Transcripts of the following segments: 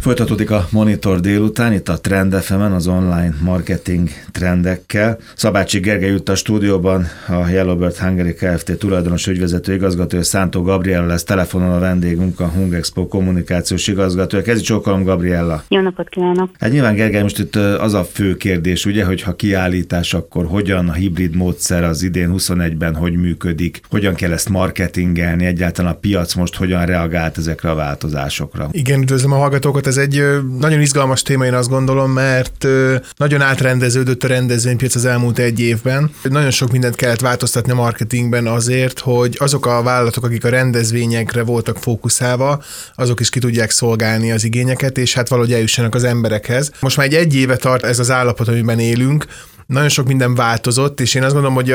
Folytatódik a Monitor délután, itt a Trend fm az online marketing trendekkel. Szabácsi Gergely jut a stúdióban, a Yellowbird Hungary Kft. tulajdonos ügyvezető igazgatója Szántó Gabriella lesz telefonon a vendégünk, a Hungexpo kommunikációs igazgatója. Kezdj csókolom, Gabriella. Jó napot kívánok! Hát nyilván Gergely, most itt az a fő kérdés, ugye, hogy ha kiállítás, akkor hogyan a hibrid módszer az idén 21-ben hogy működik, hogyan kell ezt marketingelni, egyáltalán a piac most hogyan reagált ezekre a változásokra. Igen, üdvözlöm a hallgatókat, ez egy nagyon izgalmas téma, én azt gondolom, mert nagyon átrendeződött a rendezvénypiac az elmúlt egy évben. Nagyon sok mindent kellett változtatni a marketingben azért, hogy azok a vállalatok, akik a rendezvényekre voltak fókuszálva, azok is ki tudják szolgálni az igényeket, és hát valahogy eljussanak az emberekhez. Most már egy egy éve tart ez az állapot, amiben élünk, nagyon sok minden változott, és én azt gondolom, hogy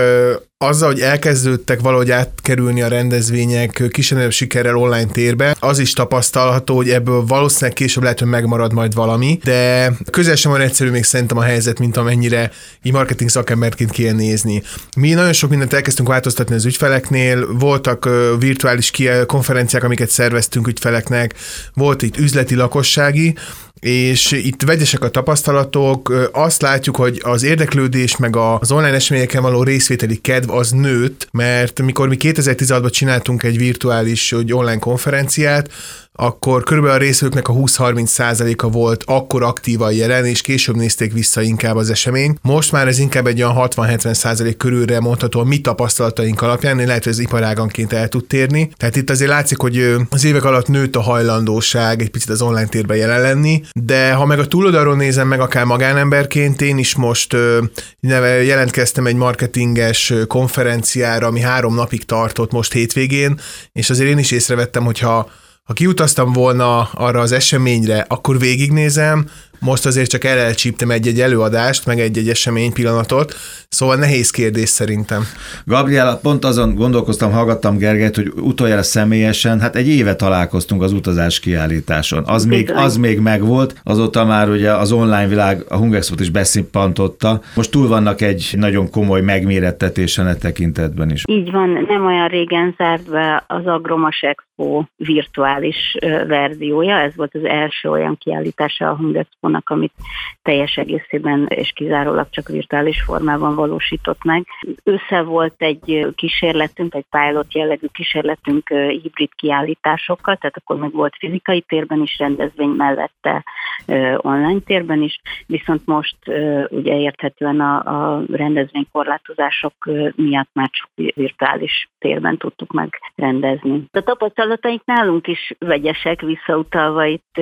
azzal, hogy elkezdődtek valahogy átkerülni a rendezvények kisebb sikerrel online térbe, az is tapasztalható, hogy ebből valószínűleg később lehet, hogy megmarad majd valami, de közel sem olyan egyszerű még szerintem a helyzet, mint amennyire így marketing szakemberként kéne nézni. Mi nagyon sok mindent elkezdtünk változtatni az ügyfeleknél, voltak virtuális konferenciák, amiket szerveztünk ügyfeleknek, volt itt üzleti lakossági, és itt vegyesek a tapasztalatok, azt látjuk, hogy az érdeklődés meg az online eseményeken való részvételi kedv az nőtt, mert mikor mi 2016-ban csináltunk egy virtuális hogy online konferenciát, akkor körülbelül a részvevőknek a 20-30 százaléka volt akkor aktívan jelen, és később nézték vissza inkább az esemény. Most már ez inkább egy olyan 60-70 százalék körülre mondható a mi tapasztalataink alapján, én lehet, hogy ez iparáganként el tud térni. Tehát itt azért látszik, hogy az évek alatt nőtt a hajlandóság egy picit az online térben jelen lenni, de ha meg a túloldalról nézem meg akár magánemberként, én is most jelentkeztem egy marketinges konferenciára, ami három napig tartott most hétvégén, és azért én is észrevettem, hogyha ha kiutaztam volna arra az eseményre, akkor végignézem, most azért csak elcsíptem egy-egy előadást, meg egy-egy esemény pillanatot, szóval nehéz kérdés szerintem. Gabriela, pont azon gondolkoztam, hallgattam Gergelyt, hogy utoljára személyesen, hát egy éve találkoztunk az utazás kiállításon. Az még, az még megvolt, azóta már ugye az online világ a Hungexpot is beszippantotta. Most túl vannak egy nagyon komoly megmérettetésen e tekintetben is. Így van, nem olyan régen zárt be az Agromas Expo virtuális verziója, ez volt az első olyan kiállítása a Hungexpo annak, amit teljes egészében és kizárólag csak virtuális formában valósított meg. Össze volt egy kísérletünk, egy pilot jellegű kísérletünk hibrid kiállításokkal, tehát akkor meg volt fizikai térben is rendezvény mellette online térben is, viszont most ugye érthetően a, a rendezvénykorlátozások miatt már csak virtuális térben tudtuk megrendezni. A tapasztalataink nálunk is vegyesek, visszautalva itt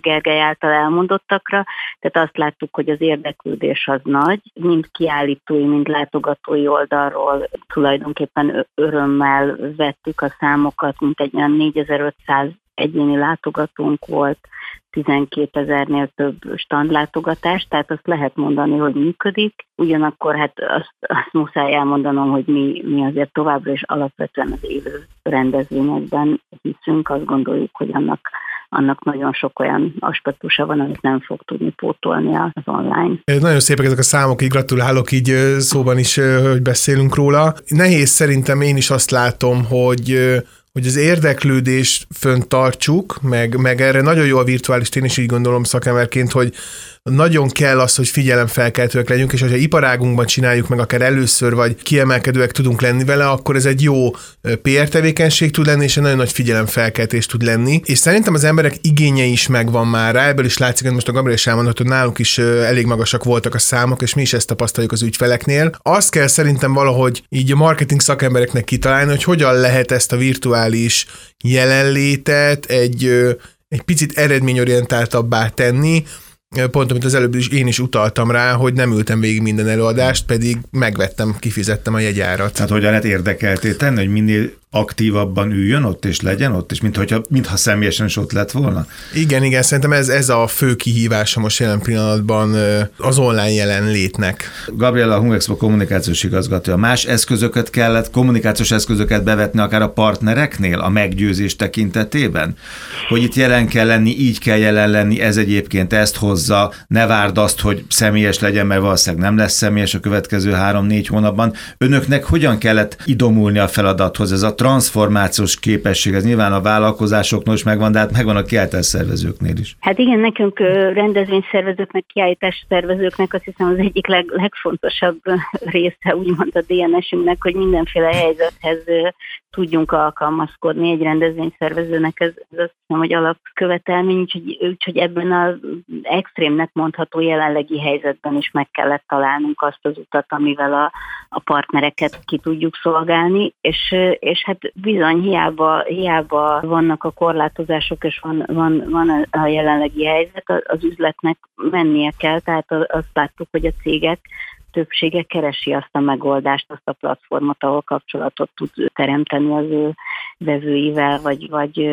Gergely által elmondottakra, piacra, tehát azt láttuk, hogy az érdeklődés az nagy, mind kiállítói, mind látogatói oldalról tulajdonképpen örömmel vettük a számokat, mint egy olyan 4500 egyéni látogatónk volt, 12 ezernél több standlátogatás, tehát azt lehet mondani, hogy működik. Ugyanakkor hát azt, azt muszáj elmondanom, hogy mi, mi azért továbbra is alapvetően az élő rendezvényekben hiszünk, azt gondoljuk, hogy annak annak nagyon sok olyan aspektusa van, amit nem fog tudni pótolni az online. Nagyon szépek ezek a számok, így gratulálok így szóban is, hogy beszélünk róla. Nehéz szerintem én is azt látom, hogy hogy az érdeklődést fönt tartsuk, meg, meg erre nagyon jó a virtuális, én is így gondolom szakemberként, hogy nagyon kell az, hogy figyelemfelkeltőek legyünk, és hogyha iparágunkban csináljuk meg akár először, vagy kiemelkedőek tudunk lenni vele, akkor ez egy jó PR tevékenység tud lenni, és egy nagyon nagy figyelemfelkeltés tud lenni. És szerintem az emberek igénye is megvan már rá, ebből is látszik, hogy most a Gabriel is elmondott, hogy náluk is elég magasak voltak a számok, és mi is ezt tapasztaljuk az ügyfeleknél. Azt kell szerintem valahogy így a marketing szakembereknek kitalálni, hogy hogyan lehet ezt a virtuális jelenlétet egy egy picit eredményorientáltabbá tenni, pont amit az előbb is én is utaltam rá, hogy nem ültem végig minden előadást, pedig megvettem, kifizettem a jegyárat. Tehát hogyan lehet érdekelté tenni, hogy minél aktívabban üljön ott, és legyen ott, és mintha, mintha személyesen is ott lett volna? Igen, igen, szerintem ez, ez a fő kihívása most jelen pillanatban az online jelenlétnek. Gabriela, a Hungexpo kommunikációs igazgatója, más eszközöket kellett, kommunikációs eszközöket bevetni akár a partnereknél a meggyőzés tekintetében? Hogy itt jelen kell lenni, így kell jelen lenni, ez egyébként ezt hozza, ne várd azt, hogy személyes legyen, mert valószínűleg nem lesz személyes a következő három-négy hónapban. Önöknek hogyan kellett idomulni a feladathoz? Ez a transformációs képesség, ez nyilván a vállalkozásoknál is megvan, de hát megvan a kiállítás szervezőknél is. Hát igen, nekünk rendezvényszervezőknek, kiállítás szervezőknek azt hiszem az egyik leg, legfontosabb része úgymond a DNS-ünknek, hogy mindenféle helyzethez tudjunk alkalmazkodni egy rendezvényszervezőnek, ez, ez azt hiszem, hogy alapkövetelmény, úgyhogy, úgyhogy ebben az extrémnek mondható jelenlegi helyzetben is meg kellett találnunk azt az utat, amivel a, a partnereket ki tudjuk szolgálni, és, és hát bizony hiába, hiába vannak a korlátozások, és van, van, van a jelenlegi helyzet, az üzletnek mennie kell, tehát azt láttuk, hogy a cégek többsége keresi azt a megoldást, azt a platformot, ahol kapcsolatot tud teremteni az ő vevőivel, vagy, vagy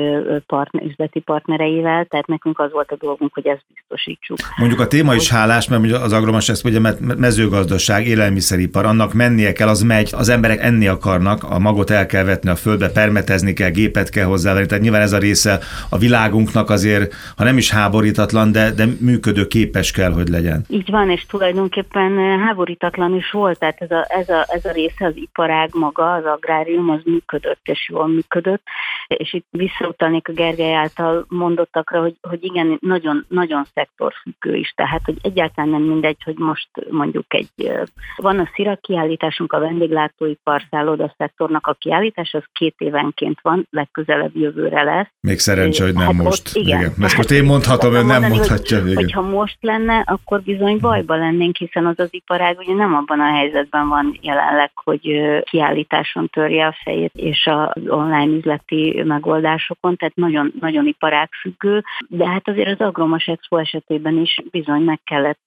partner, üzleti partnereivel, tehát nekünk az volt a dolgunk, hogy ezt biztosítsuk. Mondjuk a téma is hálás, mert az Agromas ezt ugye mezőgazdaság, élelmiszeripar, annak mennie kell, az megy, az emberek enni akarnak, a magot el kell vetni a földbe, permetezni kell, gépet kell hozzávenni, tehát nyilván ez a része a világunknak azért, ha nem is háborítatlan, de, de működő képes kell, hogy legyen. Így van, és tulajdonképpen háborítatlan is volt, tehát ez a, ez a, ez a része az iparág maga, az agrárium, az működött és jól működött és itt visszautalnék a Gergely által mondottakra, hogy, hogy igen, nagyon, nagyon szektorfüggő is, tehát hogy egyáltalán nem mindegy, hogy most mondjuk egy, van a Szira kiállításunk, a vendéglátóipar szálloda szektornak a kiállítás, az két évenként van, legközelebb jövőre lesz. Még szerencsé, hogy nem hát most. Ott, igen. igen. Ezt most én mondhatom, ön nem mondhatja. Hogy, hogyha most lenne, akkor bizony bajba lennénk, hiszen az az iparág ugye nem abban a helyzetben van jelenleg, hogy kiállításon törje a fejét, és az online üzleti megoldásokon, tehát nagyon, nagyon iparág függő, de hát azért az Agromas Expo esetében is bizony meg kellett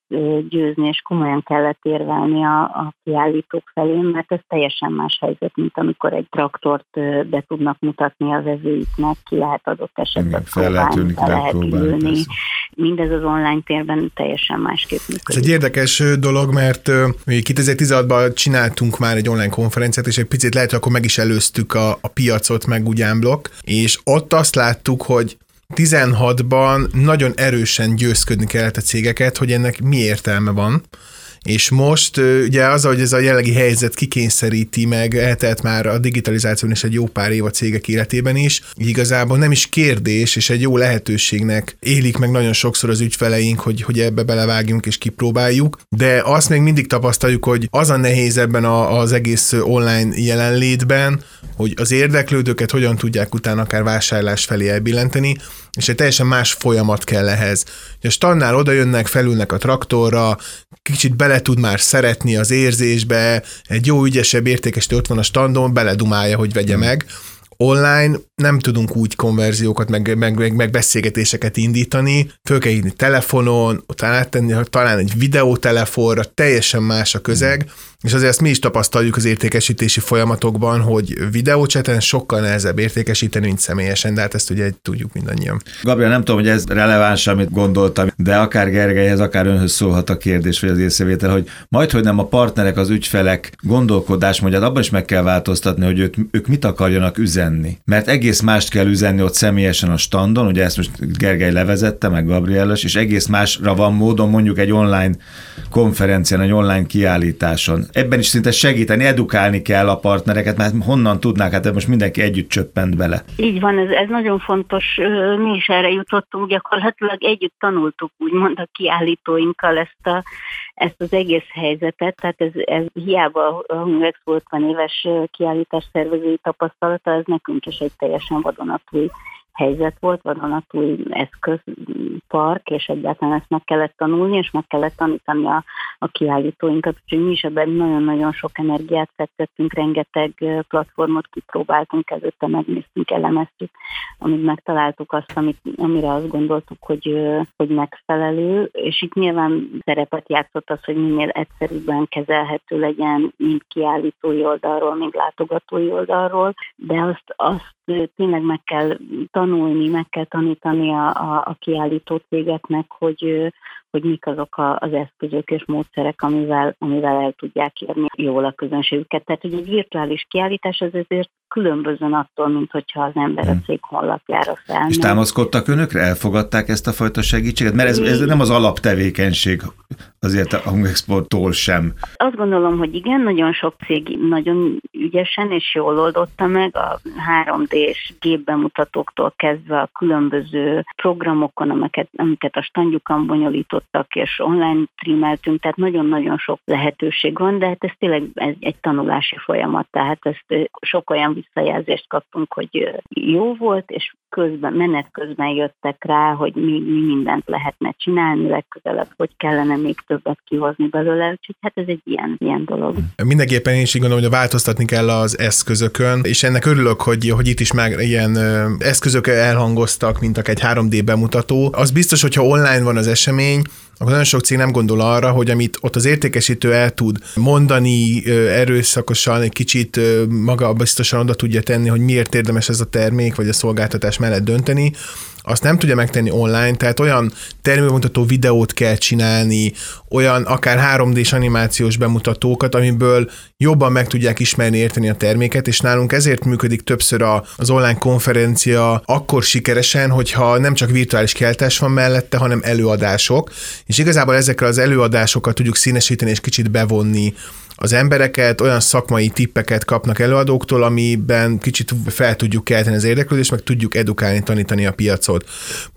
győzni, és komolyan kellett érvelni a, a kiállítók felé, mert ez teljesen más helyzet, mint amikor egy traktort be tudnak mutatni a vezőiknek, ki lehet adott esetben Igen, fel lehet ülni, lehet ülni. Mindez az online térben teljesen másképp működik. Ez egy érdekes dolog, mert 2016-ban csináltunk már egy online konferenciát, és egy picit lehet, hogy akkor meg is előztük a, a piacot, meg ugyánblok, és ott azt láttuk, hogy 16-ban nagyon erősen győzködni kellett a cégeket, hogy ennek mi értelme van, és most ugye az, hogy ez a jellegi helyzet kikényszeríti meg, eltelt már a digitalizáción is egy jó pár év a cégek életében is, igazából nem is kérdés, és egy jó lehetőségnek élik meg nagyon sokszor az ügyfeleink, hogy, hogy ebbe belevágjunk és kipróbáljuk, de azt még mindig tapasztaljuk, hogy az a nehéz ebben a, az egész online jelenlétben, hogy az érdeklődőket hogyan tudják utána akár vásárlás felé elbillenteni, és egy teljesen más folyamat kell ehhez. A stannál oda jönnek, felülnek a traktorra, kicsit bele tud már szeretni az érzésbe, egy jó ügyesebb értékesítő ott van a standon, beledumálja, hogy vegye hmm. meg. Online nem tudunk úgy konverziókat, meg, meg, meg, meg beszélgetéseket indítani, föl kell írni telefonon, utána áttenni, talán egy videótelefonra, teljesen más a közeg, hmm és azért ezt mi is tapasztaljuk az értékesítési folyamatokban, hogy videócseten sokkal nehezebb értékesíteni, mint személyesen, de hát ezt ugye tudjuk mindannyian. Gabriel, nem tudom, hogy ez releváns, amit gondoltam, de akár Gergelyhez, akár önhöz szólhat a kérdés, vagy az észrevétel, hogy majd, hogy nem a partnerek, az ügyfelek gondolkodásmódját abban is meg kell változtatni, hogy ők, ők mit akarjanak üzenni. Mert egész mást kell üzenni ott személyesen a standon, ugye ezt most Gergely levezette, meg Gabrieles, és egész másra van módon mondjuk egy online konferencián, egy online kiállításon ebben is szinte segíteni, edukálni kell a partnereket, mert honnan tudnák, hát most mindenki együtt csöppent bele. Így van, ez, ez nagyon fontos, mi is erre jutottunk, gyakorlatilag együtt tanultuk úgymond a kiállítóinkkal ezt, a, ezt az egész helyzetet, tehát ez, ez hiába a Hungex volt van éves kiállítás szervezői tapasztalata, ez nekünk is egy teljesen vadonatúj helyzet volt, vadonatúj eszközpark, és egyáltalán ezt meg kellett tanulni, és meg kellett tanítani a, a kiállítóinkat, úgyhogy mi is ebben nagyon-nagyon sok energiát fektettünk, rengeteg platformot kipróbáltunk, előtte megnéztünk, elemeztük, amíg megtaláltuk azt, amit, amire azt gondoltuk, hogy, hogy megfelelő, és itt nyilván szerepet játszott az, hogy minél egyszerűbben kezelhető legyen, mind kiállítói oldalról, mind látogatói oldalról, de azt, azt tényleg meg kell tanulni, meg kell tanítani a, a, a kiállító cégeknek, hogy, hogy mik azok az eszközök és módszerek, amivel, amivel el tudják érni jól a közönségüket. Tehát, hogy egy virtuális kiállítás az azért különbözően attól, mint hogyha az ember a hmm. cég honlapjára felmegy. És támaszkodtak önökre? Elfogadták ezt a fajta segítséget? Mert ez, ez nem az alaptevékenység azért a Hungexporttól sem. Azt gondolom, hogy igen, nagyon sok cég nagyon ügyesen és jól oldotta meg a 3D-s gépbemutatóktól kezdve a különböző programokon, amiket, amiket a standjukon bonyolítottak, és online streameltünk, tehát nagyon-nagyon sok lehetőség van, de hát ez tényleg ez egy tanulási folyamat, tehát ezt sok olyan visszajelzést kaptunk, hogy jó volt, és közben, menet közben jöttek rá, hogy mi, mi mindent lehetne csinálni legközelebb, hogy kellene még többet kihozni belőle, úgyhogy hát ez egy ilyen, ilyen dolog. Mindenképpen én is így gondolom, hogy változtatni kell az eszközökön, és ennek örülök, hogy, hogy itt is meg ilyen eszközök elhangoztak, mint egy 3D bemutató. Az biztos, hogyha online van az esemény, akkor nagyon sok cég nem gondol arra, hogy amit ott az értékesítő el tud mondani erőszakosan, egy kicsit maga biztosan oda tudja tenni, hogy miért érdemes ez a termék vagy a szolgáltatás mellett dönteni, azt nem tudja megtenni online, tehát olyan termékmutató videót kell csinálni, olyan akár 3D-s animációs bemutatókat, amiből jobban meg tudják ismerni, érteni a terméket, és nálunk ezért működik többször az online konferencia akkor sikeresen, hogyha nem csak virtuális keltás van mellette, hanem előadások, és igazából ezekkel az előadásokat tudjuk színesíteni és kicsit bevonni az embereket, olyan szakmai tippeket kapnak előadóktól, amiben kicsit fel tudjuk kelteni az érdeklődést, meg tudjuk edukálni, tanítani a piacot.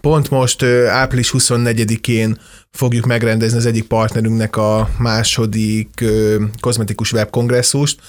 Pont most április 24-én fogjuk megrendezni az egyik partnerünknek a második kozmetikus webkongresszust.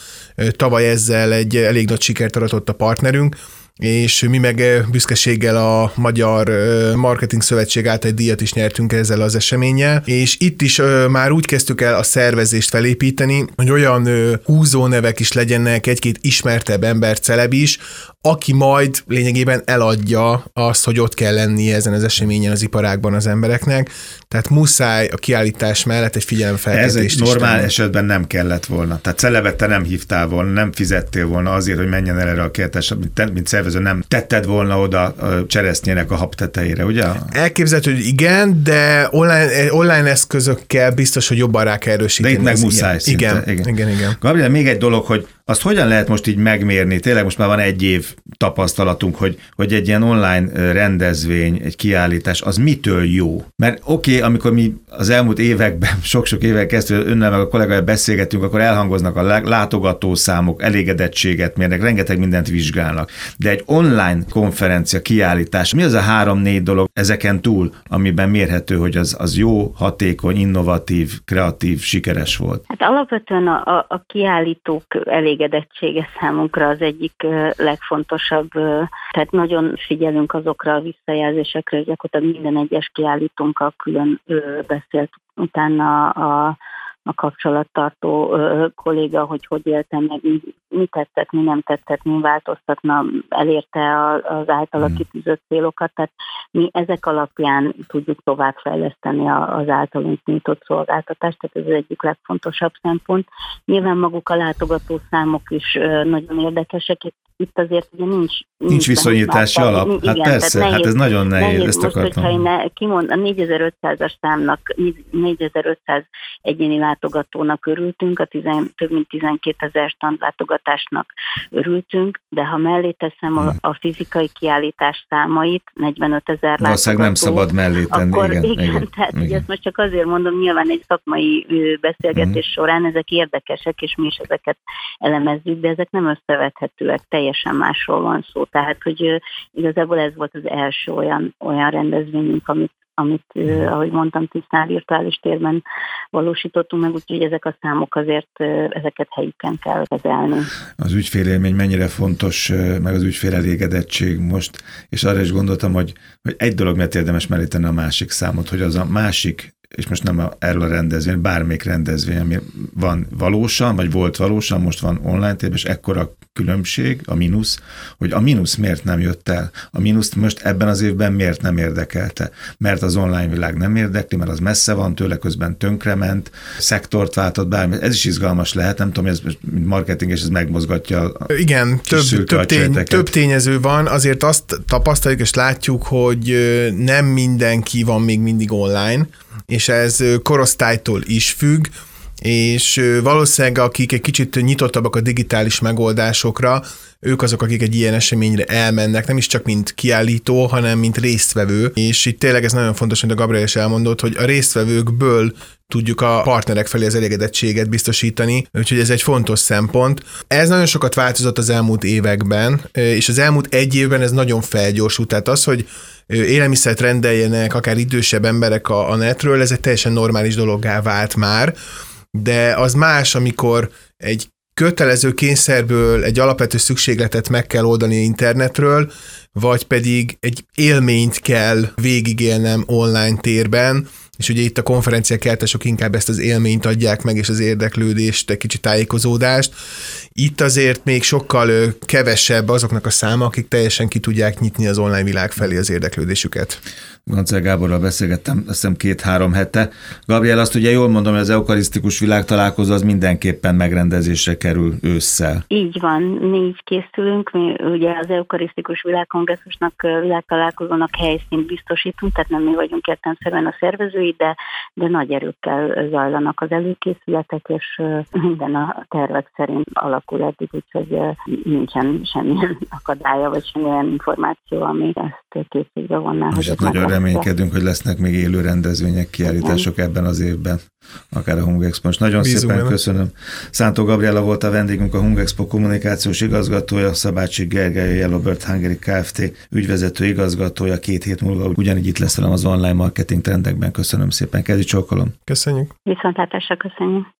Tavaly ezzel egy elég nagy sikert aratott a partnerünk, és mi meg büszkeséggel a Magyar Marketing Szövetség által egy díjat is nyertünk ezzel az eseménnyel, és itt is már úgy kezdtük el a szervezést felépíteni, hogy olyan húzónevek is legyenek, egy-két ismertebb ember, celeb is, aki majd lényegében eladja azt, hogy ott kell lennie ezen az eseményen az iparágban az embereknek, tehát muszáj a kiállítás mellett egy figyelemfelkeltést Ez egy normál tenni. esetben nem kellett volna. Tehát celebet te nem hívtál volna, nem fizettél volna azért, hogy menjen el erre a kiállításra, mint, mint szervező nem tetted volna oda a cseresznyének a hap tetejére, ugye? Elképzelhető, hogy igen, de online, online eszközökkel biztos, hogy jobban rá kell erősíteni. De itt meg muszáj. Szinte. Igen, igen, igen, igen. Gabriel, még egy dolog, hogy azt hogyan lehet most így megmérni? Tényleg most már van egy év tapasztalatunk, hogy, hogy egy ilyen online rendezvény, egy kiállítás, az mitől jó? Mert oké, okay, amikor mi az elmúlt években, sok-sok évek kezdve önnel meg a kollégája beszélgetünk, akkor elhangoznak a látogatószámok, elégedettséget mérnek, rengeteg mindent vizsgálnak. De egy online konferencia, kiállítás, mi az a három-négy dolog ezeken túl, amiben mérhető, hogy az, az jó, hatékony, innovatív, kreatív, sikeres volt? Hát alapvetően a, a, a kiállítók elég elégedettsége számunkra az egyik legfontosabb. Tehát nagyon figyelünk azokra a visszajelzésekre, hogy gyakorlatilag minden egyes kiállítónkkal külön beszélt utána a a kapcsolattartó ö, kolléga, hogy hogy éltem meg, mi, mi tetszett, mi nem tetszett, mi változtatna, elérte az általa hmm. kitűzött célokat, tehát mi ezek alapján tudjuk továbbfejleszteni az általunk nyitott szolgáltatást, tehát ez az egyik legfontosabb szempont. Nyilván maguk a látogató számok is nagyon érdekesek, itt azért ugye nincs... Nincs, nincs viszonyítási alap. Hát igen, persze, nehéz, hát ez nagyon nehéz, nehéz ezt most, akartam. Hogyha én ne, kimond, a 4500-as számnak, 4500 egyéni látogatónak örültünk, a tizen, több mint 12 ezer standlátogatásnak örültünk, de ha mellé teszem hmm. a, a fizikai kiállítás számait, 45 ezer látogató, nem szabad mellé tenni, akkor igen. igen, igen tehát igen. ezt most csak azért mondom, nyilván egy szakmai beszélgetés hmm. során ezek érdekesek, és mi is ezeket elemezzük, de ezek nem összevethetőek teljesen teljesen másról van szó. Tehát, hogy igazából ez volt az első olyan, olyan rendezvényünk, amit amit, ahogy mondtam, tisztán virtuális térben valósítottunk meg, úgyhogy ezek a számok azért ezeket helyiken kell kezelni. Az ügyfélélmény mennyire fontos, meg az ügyfél elégedettség most, és arra is gondoltam, hogy, hogy egy dolog miért érdemes meríteni a másik számot, hogy az a másik és most nem erről a rendezvény, bármelyik rendezvény, ami van valósan, vagy volt valósan, most van online tér, és ekkora különbség, a mínusz, hogy a mínusz miért nem jött el. A mínuszt most ebben az évben miért nem érdekelte. Mert az online világ nem érdekli, mert az messze van tőle, közben tönkrement, szektort váltott, bármi. Ez is izgalmas lehet, nem tudom, ez marketing, és ez megmozgatja a Igen, több, több, tény, több tényező van, azért azt tapasztaljuk és látjuk, hogy nem mindenki van még mindig online, és ez korosztálytól is függ, és valószínűleg akik egy kicsit nyitottabbak a digitális megoldásokra, ők azok, akik egy ilyen eseményre elmennek, nem is csak mint kiállító, hanem mint résztvevő, és itt tényleg ez nagyon fontos, mint a Gabriel is elmondott, hogy a résztvevőkből tudjuk a partnerek felé az elégedettséget biztosítani, úgyhogy ez egy fontos szempont. Ez nagyon sokat változott az elmúlt években, és az elmúlt egy évben ez nagyon felgyorsult. Tehát az, hogy élelmiszert rendeljenek akár idősebb emberek a netről, ez egy teljesen normális dologgá vált már, de az más, amikor egy kötelező kényszerből egy alapvető szükségletet meg kell oldani internetről, vagy pedig egy élményt kell végigélnem online térben, és ugye itt a konferenciák keltesok inkább ezt az élményt adják meg, és az érdeklődést, egy kicsit tájékozódást. Itt azért még sokkal kevesebb azoknak a száma, akik teljesen ki tudják nyitni az online világ felé az érdeklődésüket. Goncer Gáborral beszélgettem, azt hiszem két-három hete. Gabriel, azt ugye jól mondom, hogy az eukarisztikus világtalálkozó az mindenképpen megrendezésre kerül ősszel. Így van, négy készülünk. Mi ugye az eukarisztikus világkongresszusnak, világtalálkozónak helyszínt biztosítunk, tehát nem mi vagyunk értelmszerűen a szervezői, de, de nagy erőkkel zajlanak az előkészületek, és minden a tervek szerint alakul eddig, úgyhogy nincsen semmilyen akadálya, vagy semmilyen információ, ami ezt készítve vonná. Hogy hát nagyon reménykedünk, hogy lesznek még élő rendezvények, kiállítások ebben az évben, akár a Hung Expo. Most nagyon Bízunk szépen benne. köszönöm. Szántó Gabriela volt a vendégünk, a Hung Expo kommunikációs igazgatója, Szabácsi Gergely, a Yellowbird Hungary Kft. ügyvezető igazgatója. Két hét múlva ugyanígy itt lesz velem az online marketing trendekben. Köszönöm szépen, kezi csókolom. Köszönjük. Viszontlátásra köszönjük.